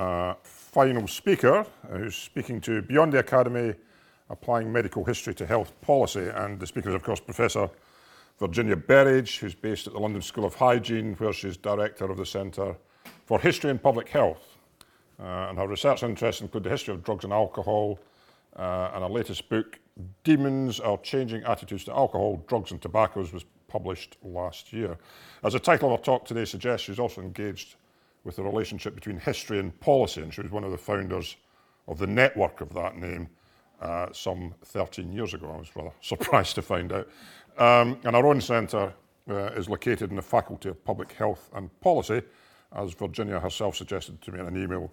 uh, final speaker uh, who's speaking to Beyond the Academy, Applying Medical History to Health Policy. And the speaker is, of course, Professor Virginia Berridge, who's based at the London School of Hygiene, where she's director of the Centre for History and Public Health. Uh, and her research interests include the history of drugs and alcohol, uh, and her latest book, Demons Our Changing Attitudes to Alcohol, Drugs and Tobaccos, was published last year. As the title of our talk today suggests, she's also engaged with the relationship between history and policy, and she was one of the founders of the network of that name uh, some 13 years ago. I was rather surprised to find out. Um, and our own centre uh, is located in the Faculty of Public Health and Policy, as Virginia herself suggested to me in an email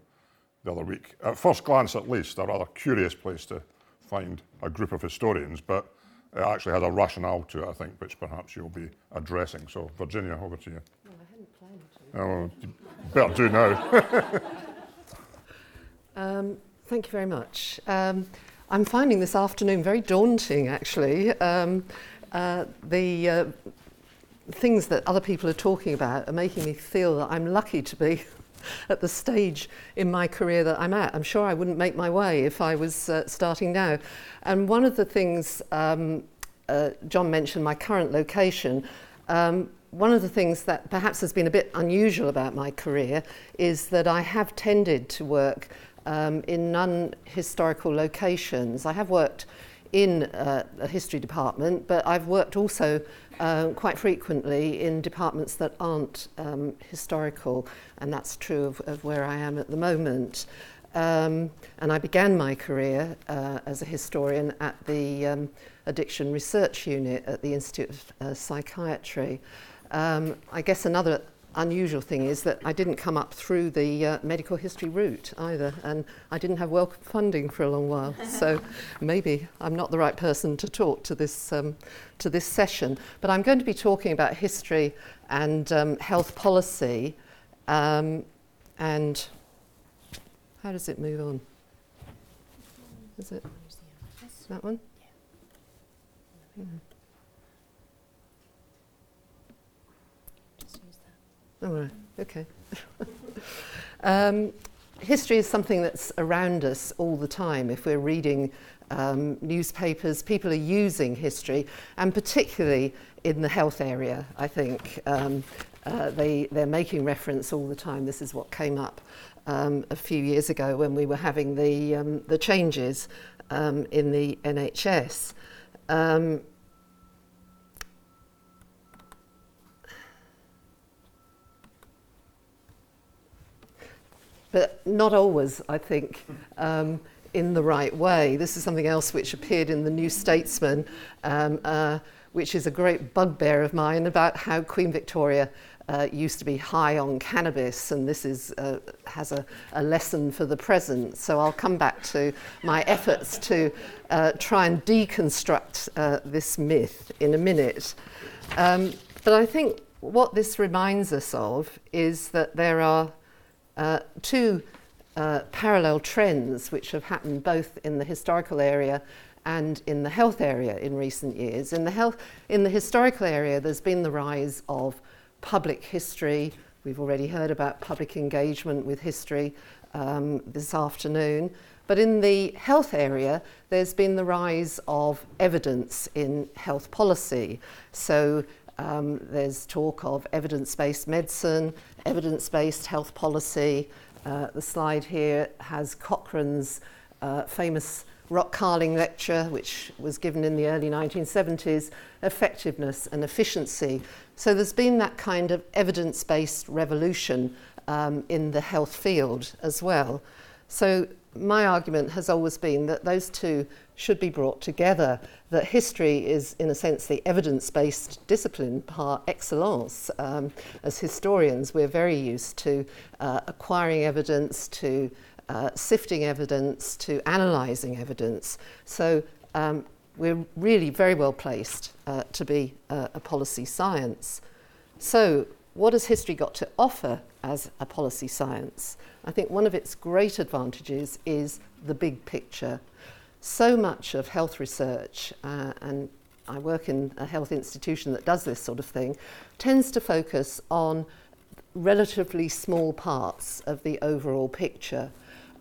the other week. At first glance, at least, a rather curious place to find a group of historians, but it actually has a rationale to it, I think, which perhaps you'll be addressing. So, Virginia, over to you. Oh, better do now. um, thank you very much. Um, I'm finding this afternoon very daunting, actually. Um, uh, the uh, things that other people are talking about are making me feel that I'm lucky to be at the stage in my career that I'm at. I'm sure I wouldn't make my way if I was uh, starting now. And one of the things um, uh, John mentioned, my current location, um, one of the things that perhaps has been a bit unusual about my career is that I have tended to work um, in non historical locations. I have worked in uh, a history department, but I've worked also uh, quite frequently in departments that aren't um, historical, and that's true of, of where I am at the moment. Um, and I began my career uh, as a historian at the um, Addiction Research Unit at the Institute of uh, Psychiatry. Um, I guess another unusual thing is that I didn't come up through the uh, medical history route either, and I didn't have Wellcome funding for a long while. so maybe I'm not the right person to talk to this um, to this session. But I'm going to be talking about history and um, health policy, um, and how does it move on? Is it that one? Yeah. Mm. All right, okay. um, history is something that's around us all the time. If we're reading um, newspapers, people are using history, and particularly in the health area, I think. Um, uh, they, they're making reference all the time. This is what came up um, a few years ago when we were having the, um, the changes um, in the NHS. Um, but not always, I think, um, in the right way. This is something else which appeared in the New Statesman, um, uh, which is a great bugbear of mine about how Queen Victoria uh, used to be high on cannabis, and this is, uh, has a, a, lesson for the present. So I'll come back to my efforts to uh, try and deconstruct uh, this myth in a minute. Um, but I think what this reminds us of is that there are uh, two uh, parallel trends which have happened both in the historical area and in the health area in recent years. In the, health, in the historical area, there's been the rise of public history. We've already heard about public engagement with history um, this afternoon. But in the health area, there's been the rise of evidence in health policy. So Um, there's talk of evidence-based medicine, evidence-based health policy. Uh, the slide here has Cochrane's uh, famous rock carling lecture, which was given in the early 1970s, effectiveness and efficiency. So there's been that kind of evidence-based revolution um, in the health field as well. So my argument has always been that those two should be brought together, that history is, in a sense, the evidence based discipline par excellence. Um, as historians, we're very used to uh, acquiring evidence, to uh, sifting evidence, to analysing evidence. So um, we're really very well placed uh, to be a policy science. So, what has history got to offer as a policy science? I think one of its great advantages is the big picture. So much of health research, uh, and I work in a health institution that does this sort of thing, tends to focus on relatively small parts of the overall picture.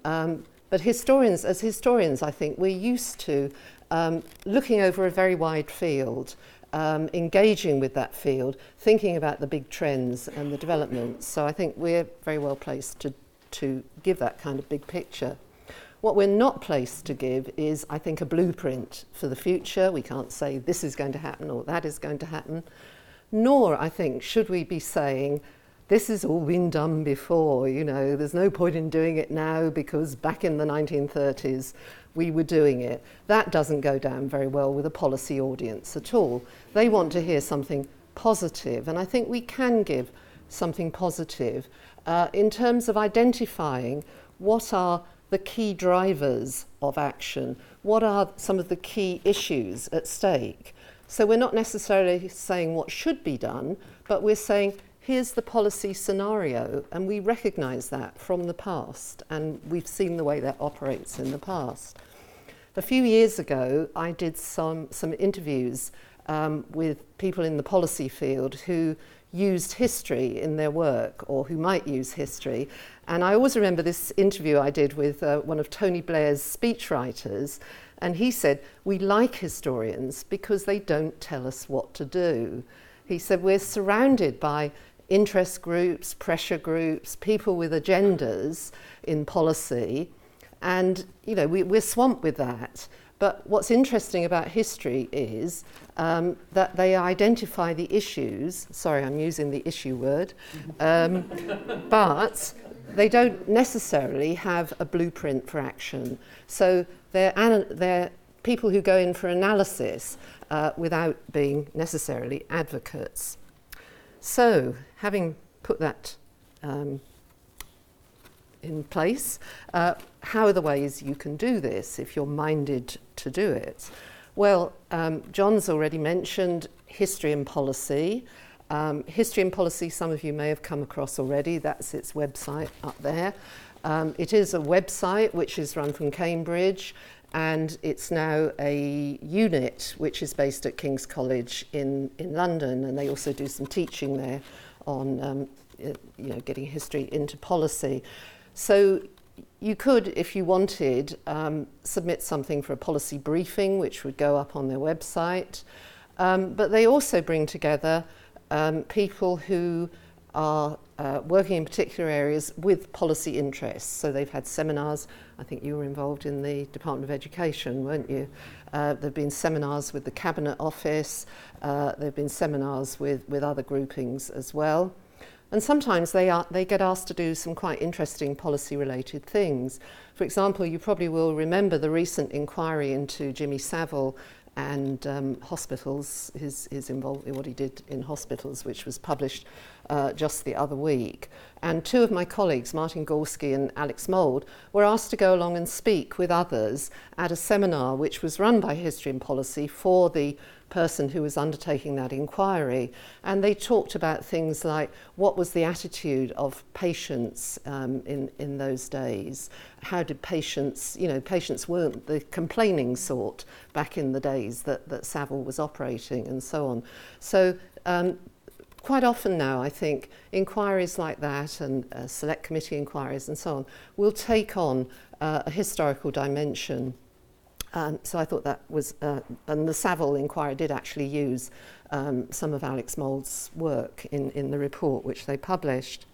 Um, but historians, as historians, I think we're used to um, looking over a very wide field, um, engaging with that field, thinking about the big trends and the developments. So I think we're very well placed to, to give that kind of big picture. What we're not placed to give is, I think, a blueprint for the future. We can't say this is going to happen or that is going to happen. Nor, I think, should we be saying this has all been done before, you know, there's no point in doing it now because back in the 1930s we were doing it. That doesn't go down very well with a policy audience at all. They want to hear something positive, and I think we can give something positive uh, in terms of identifying what are the key drivers of action, what are some of the key issues at stake. So we're not necessarily saying what should be done, but we're saying here's the policy scenario, and we recognise that from the past, and we've seen the way that operates in the past. A few years ago, I did some, some interviews um, with people in the policy field who used history in their work or who might use history. And I always remember this interview I did with uh, one of Tony Blair's speechwriters. And he said, We like historians because they don't tell us what to do. He said, We're surrounded by interest groups, pressure groups, people with agendas in policy, and you know we, we're swamped with that. But what's interesting about history is um, that they identify the issues. Sorry, I'm using the issue word, um, but they don't necessarily have a blueprint for action. So they're, they're people who go in for analysis uh, without being necessarily advocates. So, having put that um, in place, uh, how are the ways you can do this if you're minded to do it? Well, um, John's already mentioned history and policy. Um, history and policy, some of you may have come across already. That's its website up there. Um, it is a website which is run from Cambridge and it's now a unit which is based at King's College in, in London, and they also do some teaching there on um, you know, getting history into policy. So you could, if you wanted, um, submit something for a policy briefing, which would go up on their website. Um, but they also bring together um, people who are uh, working in particular areas with policy interests. So they've had seminars. I think you were involved in the Department of Education, weren't you? Uh, there have been seminars with the Cabinet Office. Uh, there have been seminars with, with other groupings as well. And sometimes they, are, they get asked to do some quite interesting policy related things. For example, you probably will remember the recent inquiry into Jimmy Savile and um, hospitals, his, his what he did in hospitals, which was published uh, just the other week. And two of my colleagues, Martin Gorsky and Alex Mould, were asked to go along and speak with others at a seminar which was run by History and Policy for the person who was undertaking that inquiry. And they talked about things like what was the attitude of patients um, in, in those days? How did patients, you know, patients weren't the complaining sort back in the days that, that Savile was operating and so on. So um, quite often now, I think, inquiries like that and uh, select committee inquiries and so on will take on uh, a historical dimension. Um, so I thought that was, uh, and the Savile inquiry did actually use um, some of Alex Mould's work in, in the report which they published.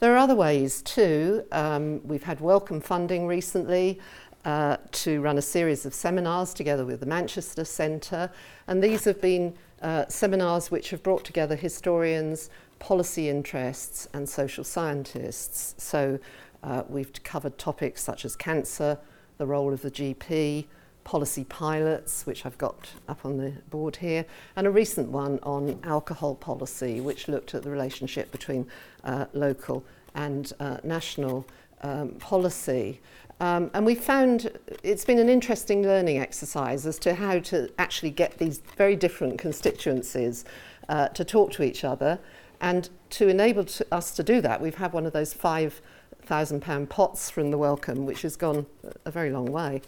There are other ways too. Um, we've had Wellcome funding recently uh, to run a series of seminars together with the Manchester Centre, and these have been uh, seminars which have brought together historians, policy interests, and social scientists. So uh, we've covered topics such as cancer, the role of the GP, policy pilots, which I've got up on the board here, and a recent one on alcohol policy, which looked at the relationship between uh, local and uh, national um, policy. Um, and we found it's been an interesting learning exercise as to how to actually get these very different constituencies uh, to talk to each other. And to enable to us to do that, we've had one of those £5,000 pots from the Wellcome, which has gone a very long way.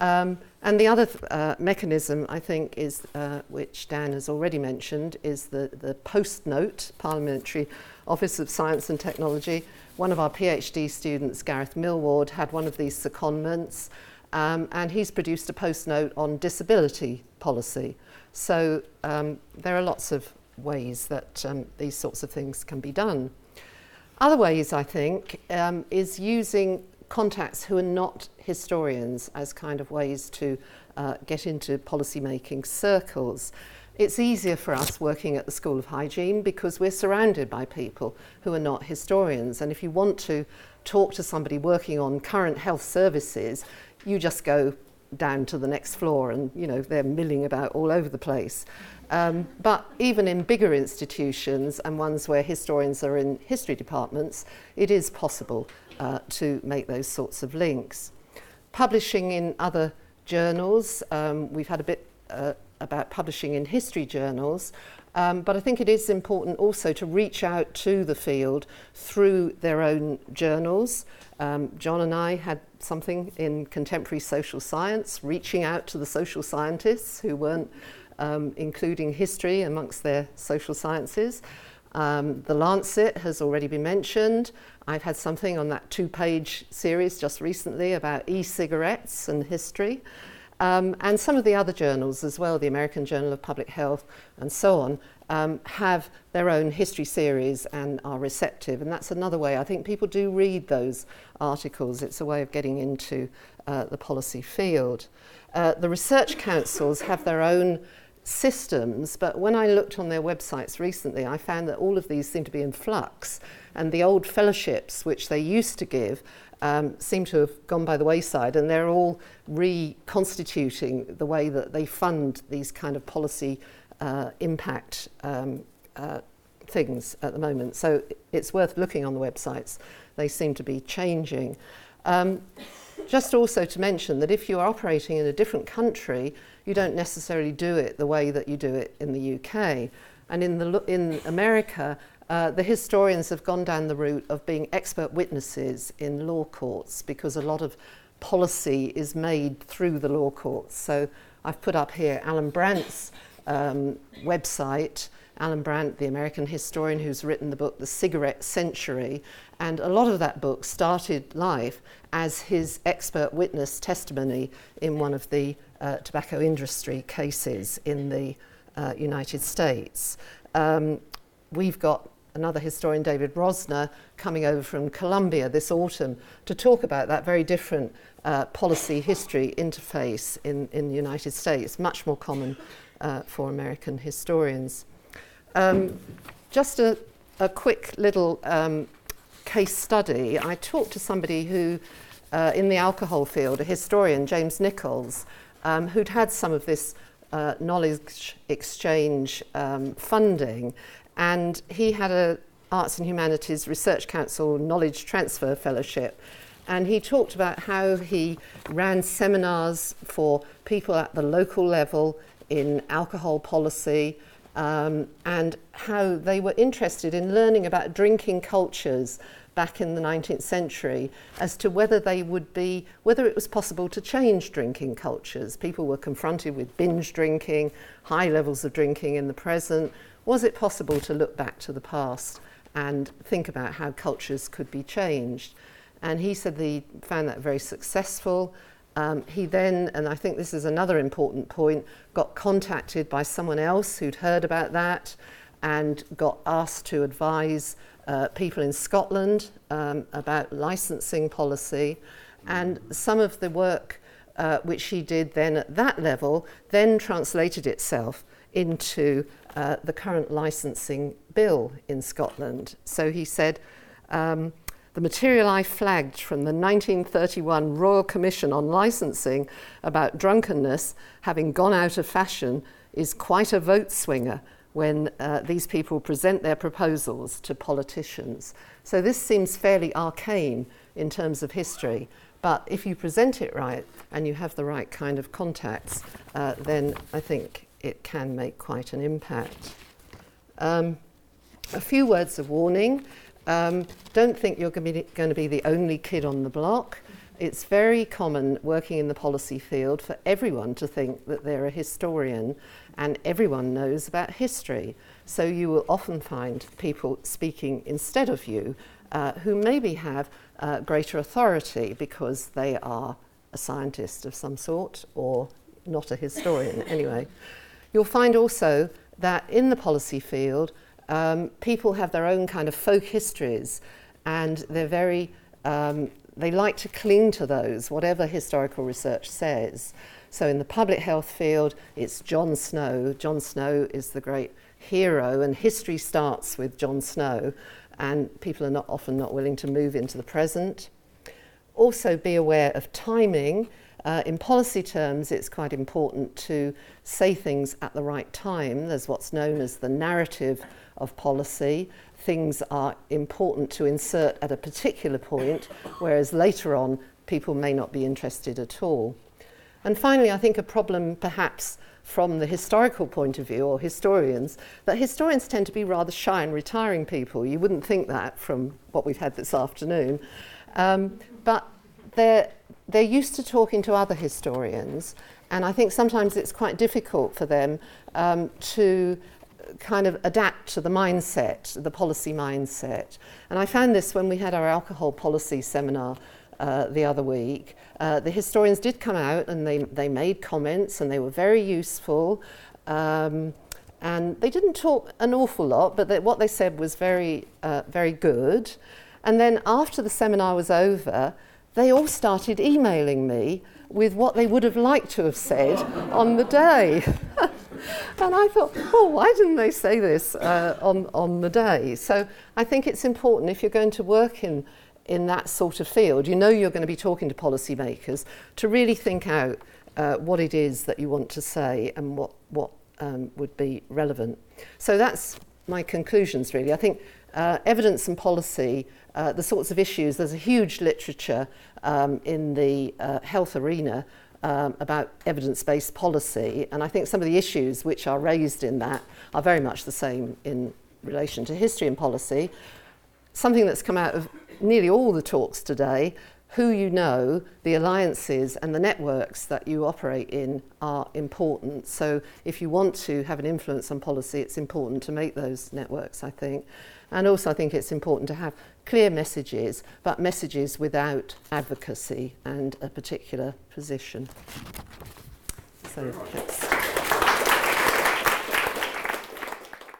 Um, and the other uh, mechanism, I think, is uh, which Dan has already mentioned, is the, the post note, parliamentary Office of Science and Technology. One of our PhD students, Gareth Millward, had one of these secondments, um, and he's produced a post note on disability policy. So um, there are lots of ways that um, these sorts of things can be done. Other ways, I think, um, is using contacts who are not historians as kind of ways to uh, get into policy making circles. It's easier for us working at the School of Hygiene because we're surrounded by people who are not historians. And if you want to talk to somebody working on current health services, you just go down to the next floor and you know they're milling about all over the place. Um, but even in bigger institutions and ones where historians are in history departments, it is possible uh, to make those sorts of links. Publishing in other journals, um, we've had a bit uh, about publishing in history journals, um, but I think it is important also to reach out to the field through their own journals. Um, John and I had something in contemporary social science, reaching out to the social scientists who weren't um, including history amongst their social sciences. Um, the Lancet has already been mentioned. I've had something on that two page series just recently about e cigarettes and history. Um, and some of the other journals as well, the American Journal of Public Health and so on, um, have their own history series and are receptive. And that's another way. I think people do read those articles. It's a way of getting into uh, the policy field. Uh, the research councils have their own systems, but when I looked on their websites recently, I found that all of these seem to be in flux. And the old fellowships, which they used to give, um, seem to have gone by the wayside, and they're all reconstituting the way that they fund these kind of policy uh, impact um, uh, things at the moment. So it's worth looking on the websites. They seem to be changing. Um, just also to mention that if you're operating in a different country, you don't necessarily do it the way that you do it in the UK. And in, the, in America, uh, the historians have gone down the route of being expert witnesses in law courts because a lot of policy is made through the law courts. So I've put up here Allan Brandt's um, website. Allan Brandt, the American historian who's written the book The Cigarette Century, and a lot of that book started life as his expert witness testimony in one of the uh, tobacco industry cases in the uh, United States. Um, we've got another historian, David Rosner, coming over from Columbia this autumn to talk about that very different uh, policy history interface in, in the United States, much more common uh, for American historians. Um, just a, a quick little um, case study. I talked to somebody who, uh, in the alcohol field, a historian, James Nicholls, um, who'd had some of this uh, knowledge exchange um, funding, and he had a Arts and Humanities Research Council Knowledge Transfer Fellowship. And he talked about how he ran seminars for people at the local level in alcohol policy um, and how they were interested in learning about drinking cultures back in the 19th century as to whether they would be, whether it was possible to change drinking cultures. People were confronted with binge drinking, high levels of drinking in the present. Was it possible to look back to the past and think about how cultures could be changed? And he said he found that very successful. Um, he then, and I think this is another important point, got contacted by someone else who'd heard about that and got asked to advise uh, people in Scotland um, about licensing policy. And some of the work uh, which he did then at that level then translated itself into uh, the current licensing bill in Scotland. So he said, um, the material I flagged from the 1931 Royal Commission on Licensing about drunkenness having gone out of fashion is quite a vote swinger when uh, these people present their proposals to politicians. So this seems fairly arcane in terms of history, but if you present it right and you have the right kind of contacts, uh, then I think it can make quite an impact. Um, a few words of warning. Um, don't think you're going to, be, going to be the only kid on the block. It's very common working in the policy field for everyone to think that they're a historian and everyone knows about history. So you will often find people speaking instead of you uh, who maybe have uh, greater authority because they are a scientist of some sort or not a historian anyway. You'll find also that in the policy field, um, people have their own kind of folk histories and they're very um, they like to cling to those, whatever historical research says. So in the public health field, it's John Snow. John Snow is the great hero, and history starts with John Snow, and people are not often not willing to move into the present. Also, be aware of timing. Uh, in policy terms, it's quite important to say things at the right time. There's what's known as the narrative of policy. Things are important to insert at a particular point, whereas later on, people may not be interested at all. And finally, I think a problem perhaps from the historical point of view, or historians, that historians tend to be rather shy and retiring people. You wouldn't think that from what we've had this afternoon. Um, but they're they're used to talking to other historians, and I think sometimes it's quite difficult for them um, to kind of adapt to the mindset, the policy mindset. And I found this when we had our alcohol policy seminar uh, the other week. Uh, the historians did come out and they, they made comments and they were very useful. Um, and they didn't talk an awful lot, but they, what they said was very, uh, very good. And then after the seminar was over, they all started emailing me with what they would have liked to have said on the day. and I thought, oh, why didn't they say this uh, on, on the day? So I think it's important if you're going to work in, in that sort of field, you know you're going to be talking to policymakers, to really think out uh, what it is that you want to say and what, what um, would be relevant. So that's my conclusions, really. I think uh, evidence and policy uh, the sorts of issues, there's a huge literature um, in the uh, health arena um, about evidence based policy. And I think some of the issues which are raised in that are very much the same in relation to history and policy. Something that's come out of nearly all the talks today who you know, the alliances and the networks that you operate in are important. So if you want to have an influence on policy, it's important to make those networks, I think. And also, I think it's important to have clear messages, but messages without advocacy and a particular position. So, thanks.